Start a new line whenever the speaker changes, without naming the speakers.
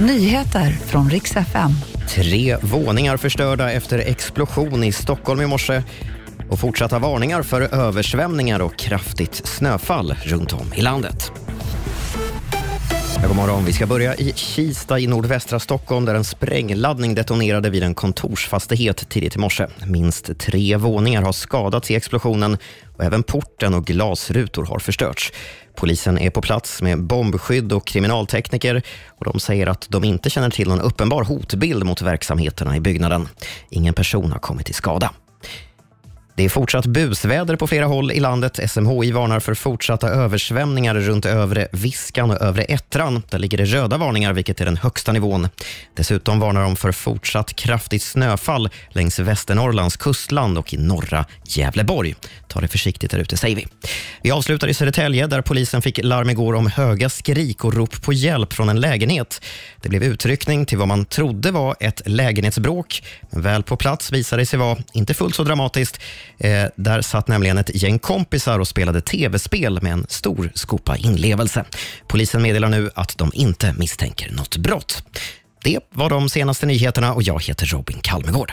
Nyheter från riks FM.
Tre våningar förstörda efter explosion i Stockholm i morse och fortsatta varningar för översvämningar och kraftigt snöfall runt om i landet. God morgon. Vi ska börja i Kista i nordvästra Stockholm där en sprängladdning detonerade vid en kontorsfastighet tidigt i morse. Minst tre våningar har skadats i explosionen och även porten och glasrutor har förstörts. Polisen är på plats med bombskydd och kriminaltekniker och de säger att de inte känner till någon uppenbar hotbild mot verksamheterna i byggnaden. Ingen person har kommit till skada. Det är fortsatt busväder på flera håll i landet. SMHI varnar för fortsatta översvämningar runt övre Viskan och övre Ettran. Där ligger det röda varningar, vilket är den högsta nivån. Dessutom varnar de för fortsatt kraftigt snöfall längs Västernorrlands kustland och i norra Gävleborg. Ta det försiktigt där ute, säger vi. Vi avslutar i Södertälje där polisen fick larm igår om höga skrik och rop på hjälp från en lägenhet. Det blev utryckning till vad man trodde var ett lägenhetsbråk, men väl på plats visade det sig vara inte fullt så dramatiskt. Eh, där satt nämligen ett gäng kompisar och spelade tv-spel med en stor skopa inlevelse. Polisen meddelar nu att de inte misstänker något brott. Det var de senaste nyheterna och jag heter Robin Kalmegård.